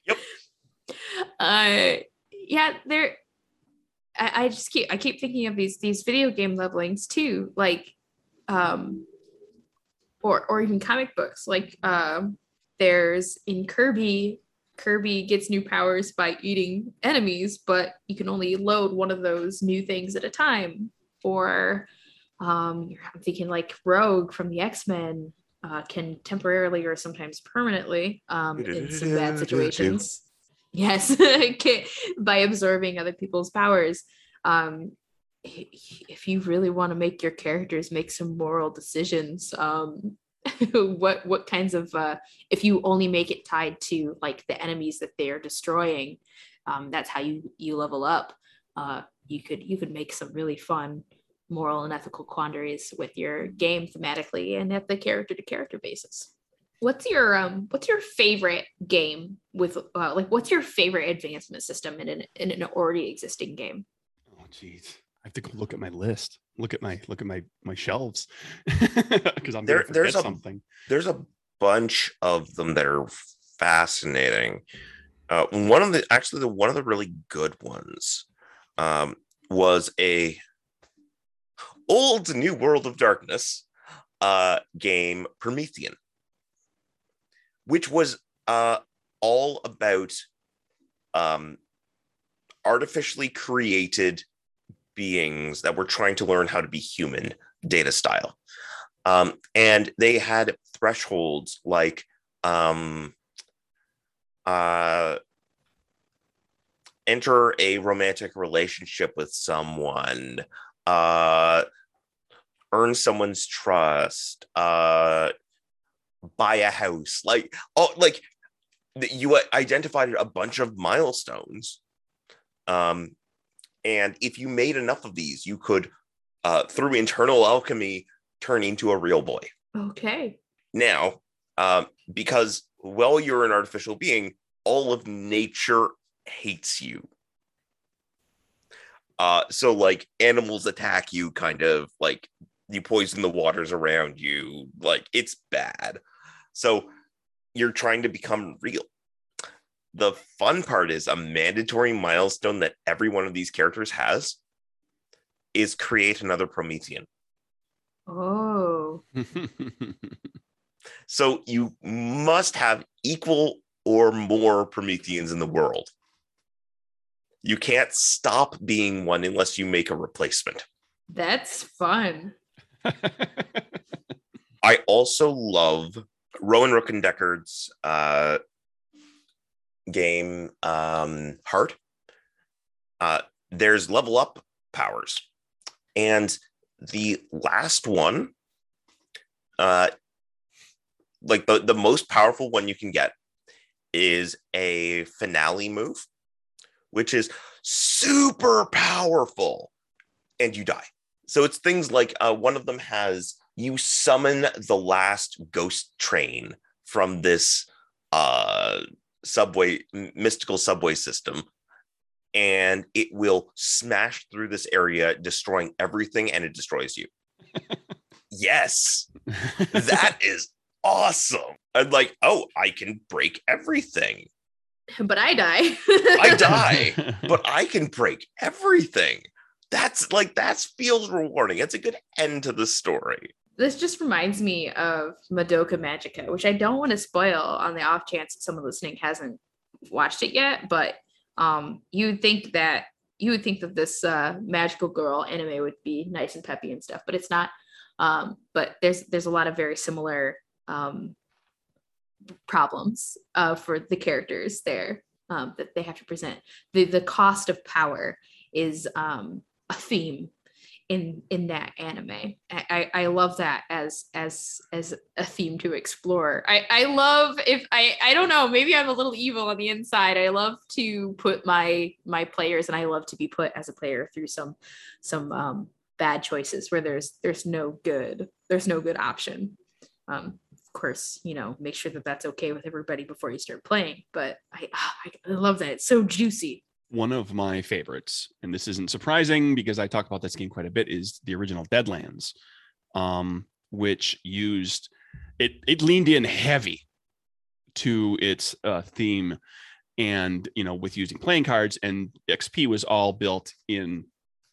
yep. Uh, yeah, there. I, I just keep I keep thinking of these these video game levelings too, like um or or even comic books. Like um, there's in Kirby, Kirby gets new powers by eating enemies, but you can only load one of those new things at a time. Or um, I'm thinking like Rogue from the X Men uh, can temporarily or sometimes permanently um, in some bad (laughs) situations. Yes, (laughs) by absorbing other people's powers. Um, if you really want to make your characters make some moral decisions, um, (laughs) what what kinds of uh, if you only make it tied to like the enemies that they are destroying, um, that's how you you level up. Uh, you could you could make some really fun moral and ethical quandaries with your game thematically and at the character to character basis. What's your um what's your favorite game with uh, like what's your favorite advancement system in an in an already existing game? Oh jeez. I have to go look at my list. Look at my look at my my shelves (laughs) because I'm there, there's a, something. There's a bunch of them that are fascinating. Uh, one of the actually the one of the really good ones um, was a old New World of Darkness uh, game, Promethean, which was uh, all about um, artificially created beings that were trying to learn how to be human data style. Um, and they had thresholds like um, uh, enter a romantic relationship with someone, uh, earn someone's trust, uh, buy a house, like oh, like you identified a bunch of milestones. Um, and if you made enough of these, you could, uh, through internal alchemy, turn into a real boy. Okay. Now, um, because while you're an artificial being, all of nature hates you. Uh, so like animals attack you, kind of like you poison the waters around you, like it's bad. So you're trying to become real. The fun part is a mandatory milestone that every one of these characters has is create another Promethean. Oh. (laughs) so you must have equal or more Prometheans in the world. You can't stop being one unless you make a replacement. That's fun. (laughs) I also love Rowan Rook Decard's uh, game um, Heart. Uh, there's level up powers, and the last one, uh, like the the most powerful one you can get, is a finale move which is super powerful, and you die. So it's things like uh, one of them has you summon the last ghost train from this uh, subway, mystical subway system, and it will smash through this area, destroying everything, and it destroys you. (laughs) yes, that is awesome. I'm like, oh, I can break everything but I die. I (laughs) die, (laughs) but I can break everything. That's like that feels rewarding. It's a good end to the story. This just reminds me of Madoka Magica, which I don't want to spoil on the off chance that someone listening hasn't watched it yet. But um, you would think that you would think that this uh, magical girl anime would be nice and peppy and stuff, but it's not. Um, but there's there's a lot of very similar um, problems uh, for the characters there um, that they have to present. The the cost of power is um, a theme in in that anime. I, I love that as as as a theme to explore. I I love if I I don't know maybe I'm a little evil on the inside. I love to put my my players and I love to be put as a player through some some um, bad choices where there's there's no good there's no good option. Um, of course, you know, make sure that that's okay with everybody before you start playing. But I, ah, I love that. It's so juicy. One of my favorites, and this isn't surprising because I talk about this game quite a bit, is the original Deadlands, um, which used it. It leaned in heavy to its uh, theme, and you know, with using playing cards, and XP was all built in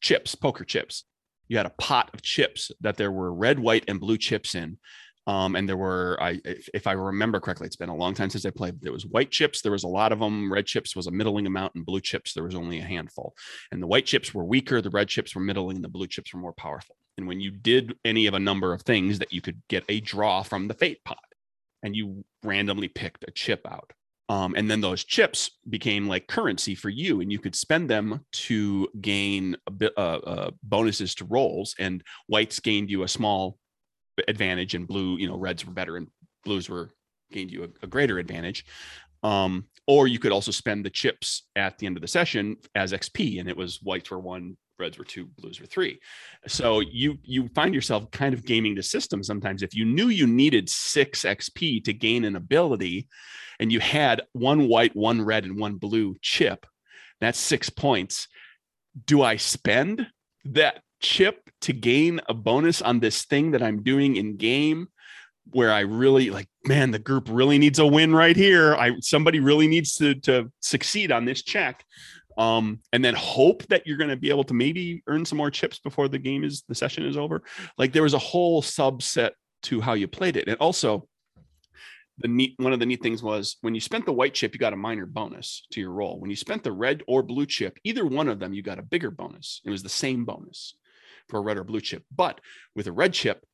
chips, poker chips. You had a pot of chips that there were red, white, and blue chips in, Um, and there were, I if, if I remember correctly, it's been a long time since I played. There was white chips, there was a lot of them. Red chips was a middling amount, and blue chips there was only a handful. And the white chips were weaker, the red chips were middling, and the blue chips were more powerful. And when you did any of a number of things, that you could get a draw from the fate pot, and you randomly picked a chip out. Um, and then those chips became like currency for you, and you could spend them to gain a bit uh, uh, bonuses to rolls. And whites gained you a small advantage, and blue, you know, reds were better, and blues were gained you a, a greater advantage. Um, or you could also spend the chips at the end of the session as XP, and it was whites were one, reds were two, blues were three. So you you find yourself kind of gaming the system sometimes. If you knew you needed six XP to gain an ability, and you had one white, one red, and one blue chip, that's six points. Do I spend that chip to gain a bonus on this thing that I'm doing in game? Where I really like, man, the group really needs a win right here. I somebody really needs to to succeed on this check um, and then hope that you're going to be able to maybe earn some more chips before the game is the session is over. Like there was a whole subset to how you played it, and also the neat one of the neat things was when you spent the white chip, you got a minor bonus to your roll. When you spent the red or blue chip, either one of them, you got a bigger bonus. It was the same bonus for a red or blue chip, but with a red chip,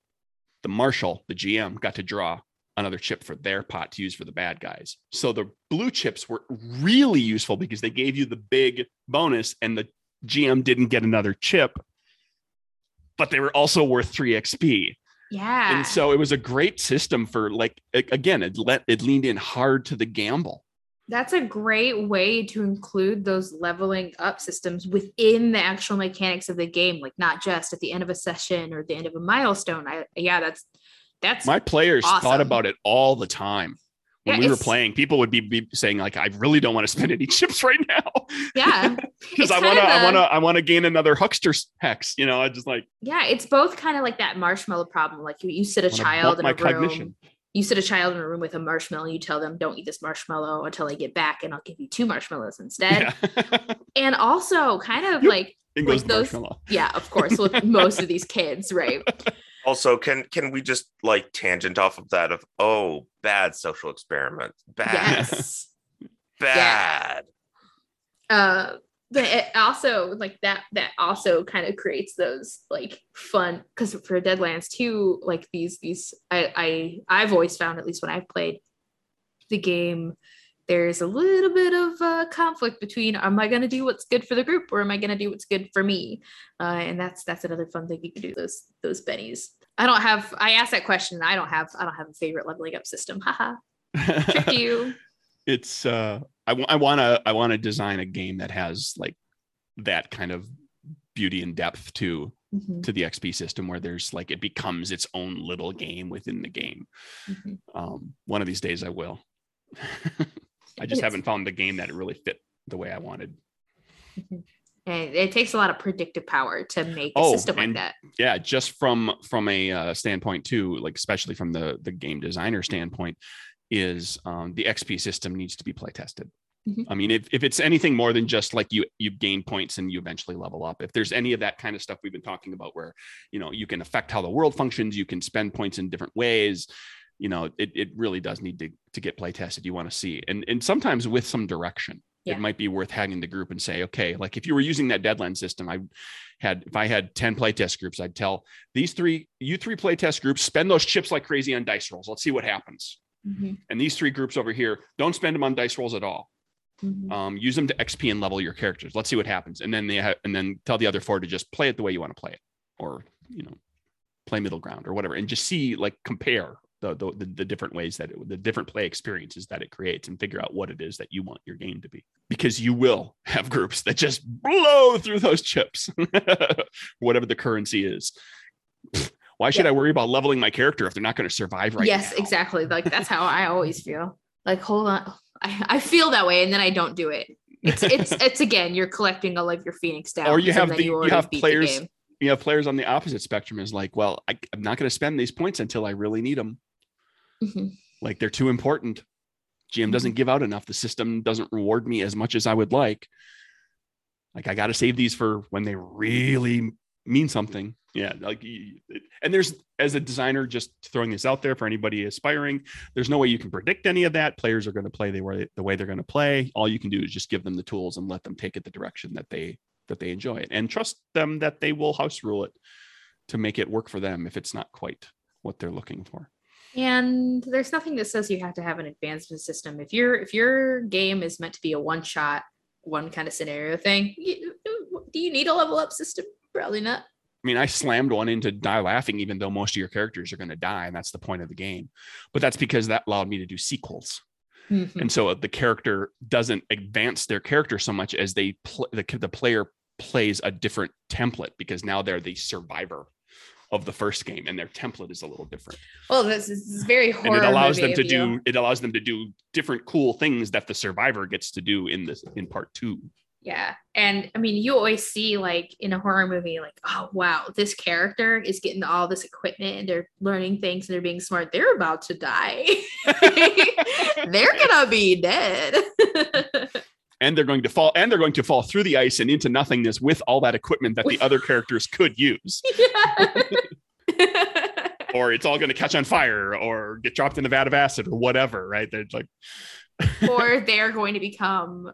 the marshal, the GM, got to draw another chip for their pot to use for the bad guys. So the blue chips were really useful because they gave you the big bonus and the GM didn't get another chip, but they were also worth 3 XP. Yeah. And so it was a great system for like again, it let it leaned in hard to the gamble. That's a great way to include those leveling up systems within the actual mechanics of the game, like not just at the end of a session or the end of a milestone. I yeah, that's that's My players awesome. thought about it all the time. When Yeah, we were playing, people would be, be saying like, "I really don't want to spend any (laughs) chips right now." yeah. (laughs) because I want to, I want to, I want to gain another huckster's hex. You know, I just like Yeah, it's both kind of like that marshmallow problem. Like you, you sit a child in my a room, cognition. You sit a child in a room with a marshmallow, and you tell them, "Don't eat this marshmallow until I get back, and I'll give you two marshmallows instead." Yeah. (laughs) And also, kind of Yep. like, In Like those- marshmallow. yeah, of course, with (laughs) most of these kids, right? Also, can can we just like tangent off of that of oh bad social experiment, bad, Yes. bad. uh but it also like that that also kind of creates those like fun because for deadlands too like these these i i i've always found at least when i've played the game there's a little bit of conflict between am i going to do what's good for the group or am i going to do what's good for me? Uh, and that's that's another fun thing you can do those those bennies. I don't have i asked that question i don't have i don't have a favorite leveling up system. (laughs) Haha. Tricked you. (laughs) It's uh I want to I want to design a game that has like that kind of beauty and depth to Mhm, to the XP system where there's like it becomes its own little game within the game. mhm. Um one of these days I will. (laughs) I just haven't found the game that really fit the way I wanted. and it takes a lot of predictive power to make a Oh, system like that yeah just from from a uh, standpoint too like especially from the the game designer standpoint is um, the xp system needs to be play tested Mhm. i mean if, if it's anything more than just like you you gain points and you eventually level up if there's any of that kind of stuff we've been talking about where you know you can affect how the world functions you can spend points in different ways you know it, it really does need to to get play tested you want to see and and sometimes with some direction. Yeah. it might be worth having the group and say okay like if you were using that Deadlands system i had if i had 10 playtest groups i'd tell these three you three playtest groups spend those chips like crazy on dice rolls. Let's see what happens Mhm, and these three groups over here don't spend them on dice rolls at all. Mhm. um, use them to xp and level your characters. Let's see what happens. And then they ha- and then tell the other four to just play it the way you want to play it or you know play middle ground or whatever and just see like compare the the, the, the different ways that it, the different play experiences that it creates and figure out what it is that you want your game to be. Because you will have groups that just blow through those chips (laughs) whatever the currency is why should i worry about leveling my character if they're not going to survive right yes now? exactly. Like that's how i (laughs) always feel. Like hold on. I, I feel that way and then i don't do it. It's it's (laughs) it's again you're collecting all of your phoenix down Or you have the- you already have players- you have players on the opposite spectrum is like well I, i'm not going to spend these points until i really need them Mhm. like they're too important. Gm doesn't give out enough. The system doesn't reward me as much as i would like. Like i got to save these for when they really mean something. Yeah, like and there's as a designer just throwing this out there for anybody aspiring, there's no way you can predict any of that. Players are going to play the way the way they're going to play. All you can do is just give them the tools and let them take it the direction that they that they enjoy it and trust them that they will house rule it to make it work for them if it's not quite what they're looking for. And there's nothing that says you have to have an advancement system. If your if your game is meant to be a one shot, one kind of scenario thing, you, do you need a level up system? Probably not. I mean, I slammed one into die laughing, even though most of your characters are going to die, and that's the point of the game. But that's because that allowed me to do sequels. Mhm. and so the character doesn't advance their character so much as they pl- the, the player plays a different template because now they're the survivor of the first game and their template is a little different Well, this is, very and horror. it allows them to of you. do it allows them to do different cool things that the survivor gets to do in this in part two Yeah. And I mean, you always see like in a horror movie, like, oh, wow, this character is getting all this equipment and they're learning things and they're being smart. They're about to die. (laughs) they're going to be dead. (laughs) and they're going to fall and they're going to fall through the ice and into nothingness with all that equipment that the other characters could use (laughs) or it's all going to catch on fire or get dropped in a vat of acid or whatever right they're like or they're going to become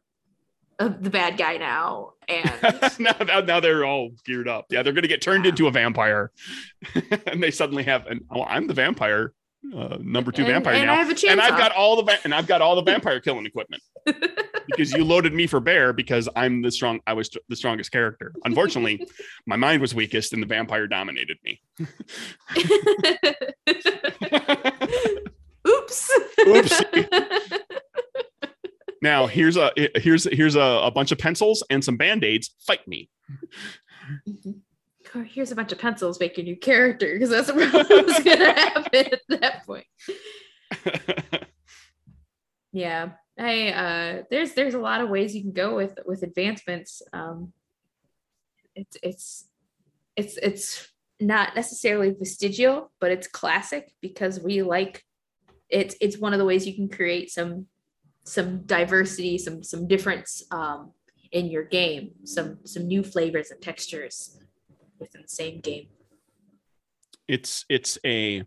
uh, the bad guy now. And (laughs) now, now, now they're all geared up. Yeah, they're going to get turned Yeah. into a vampire, (laughs) and they suddenly have an. Oh, I'm the vampire, uh, number two and, vampire and now, I have a and I've got all the va- and I've got all the (laughs) vampire killing equipment because you loaded me for bear because I'm the strong. I was the strongest character. Unfortunately, my mind was weakest, and the vampire dominated me. Oops. Oopsie. Now here's a here's here's a, a bunch of pencils and some band aids. Fight me. Or Here's a bunch of pencils, make your new character, because that's (laughs) what was gonna happen at that point. (laughs) Yeah, I uh, there's there's a lot of ways you can go with with advancements. Um, it's it's it's it's not necessarily vestigial, but it's classic because we like it's it's one of the ways you can create some some diversity, some some difference um, in your game, some some new flavors and textures within the same game. it's it's a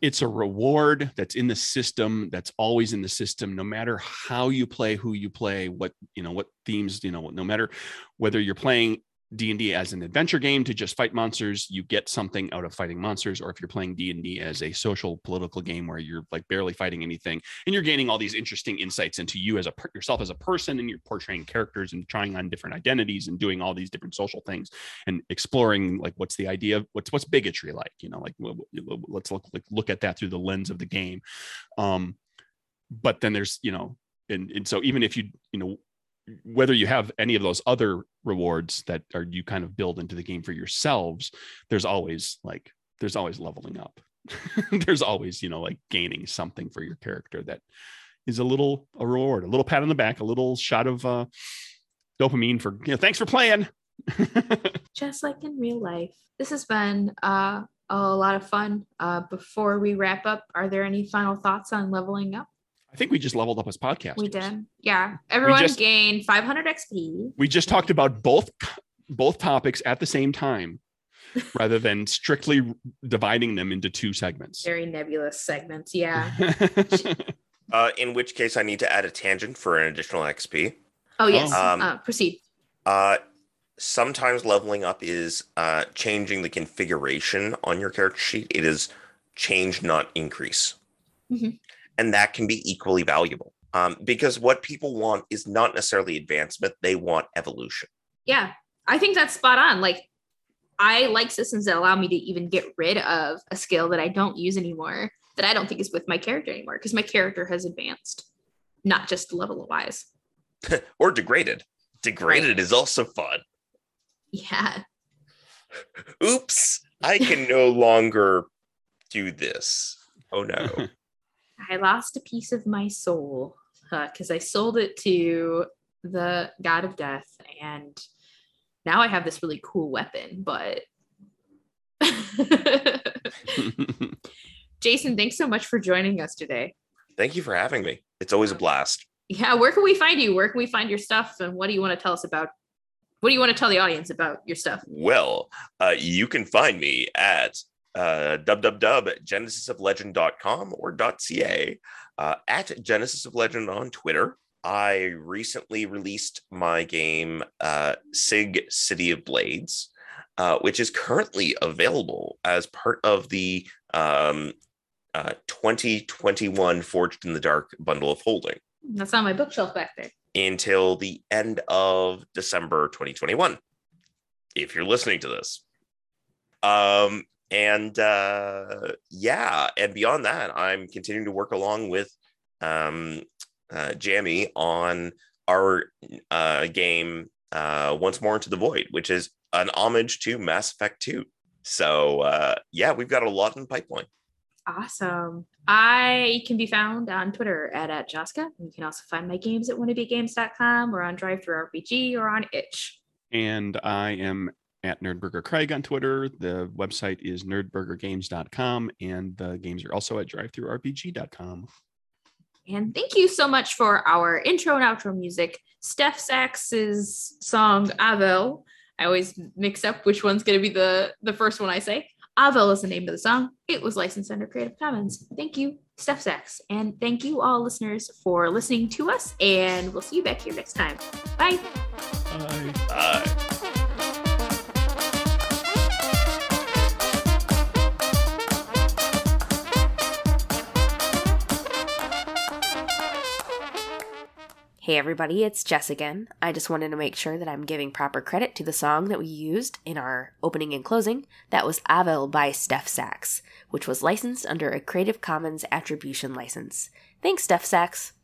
it's a reward that's in the system that's always in the system no matter how you play who you play what you know what themes you know no matter whether you're playing d&d as an adventure game to just fight monsters you get something out of fighting monsters or if you're playing d&d as a social political game where you're like barely fighting anything and you're gaining all these interesting insights into you as a yourself as a person and you're portraying characters and trying on different identities and doing all these different social things and exploring like what's the idea of what's what's bigotry like you know like let's look like, look at that through the lens of the game. Um but then there's you know and, and so even if you you know whether you have any of those other rewards that are you kind of build into the game for yourselves there's always like there's always leveling up (laughs) there's always you know like gaining something for your character that is a little a reward a little pat on the back a little shot of uh dopamine for you know thanks for playing (laughs) just like in real life. This has been uh, a lot of fun. Uh, before we wrap up, are there any final thoughts on leveling up? I think we just leveled up as podcasters. We did. Yeah. Everyone just- gained 500 XP. We just talked about both both topics at the same time, rather than strictly dividing them into two segments. Very nebulous segments. Yeah. (laughs) Uh, in which case, I need to add a tangent for an additional XP. Oh, yes. Um, uh, proceed. Uh, sometimes leveling up is uh, changing the configuration on your character sheet. It is change, not increase. Mhm. And that can be equally valuable um, because what people want is not necessarily advancement, they want evolution. Yeah. I think that's spot on. Like, I like systems that allow me to even get rid of a skill that I don't use anymore, that I don't think is with my character anymore, because my character has advanced, not just level wise. (laughs) or degraded. Degraded is also fun. Yeah. (laughs) Oops, I can no longer do this. Oh no. (laughs) I lost a piece of my soul because I sold it to the god of death, and now I have this really cool weapon. But (laughs) (laughs) Jason, thanks so much for joining us today. Thank you for having me. It's always a blast. Yeah, where can we find you? Where can we find your stuff? And what do you want to tell us about What do you want to tell the audience about your stuff? Well, uh, you can find me at uh, www.genesisoflegend.com or .ca, uh, at Genesis of Legend on Twitter. I recently released my game uh, Sig City of Blades, uh, which is currently available as part of the um, uh, 2021 Forged in the Dark bundle of holding That's on my bookshelf back there. until the end of December 2021. If you're listening to this. Um and uh yeah, and beyond that, I'm continuing to work along with um uh Jamie on our uh game uh Once More Into the Void, which is an homage to Mass Effect 2. So uh yeah, we've got a lot in the pipeline. Awesome. I can be found on Twitter at, at Joska. You can also find my games at wannabegames.com or on Drive Through RPG or on Itch. And I am at Nerdburger Craig on Twitter. The website is nerdburgergames.com, and the games are also at drivethrurpg.com. And thank you so much for our intro and outro music. Steph Sachs's song Avel. I always mix up which one's going to be the, the first one I say. Avel is the name of the song. It was licensed under Creative Commons. Thank you, Steph Sachs. And thank you, all listeners, for listening to us. And we'll see you back here next time. Bye. Bye. Uh Hey everybody, it's Jess again. I just wanted to make sure that I'm giving proper credit to the song that we used in our opening and closing. That was Avel by Steph Sachs, which was licensed under a Creative Commons Attribution license. Thanks, Steph Sachs.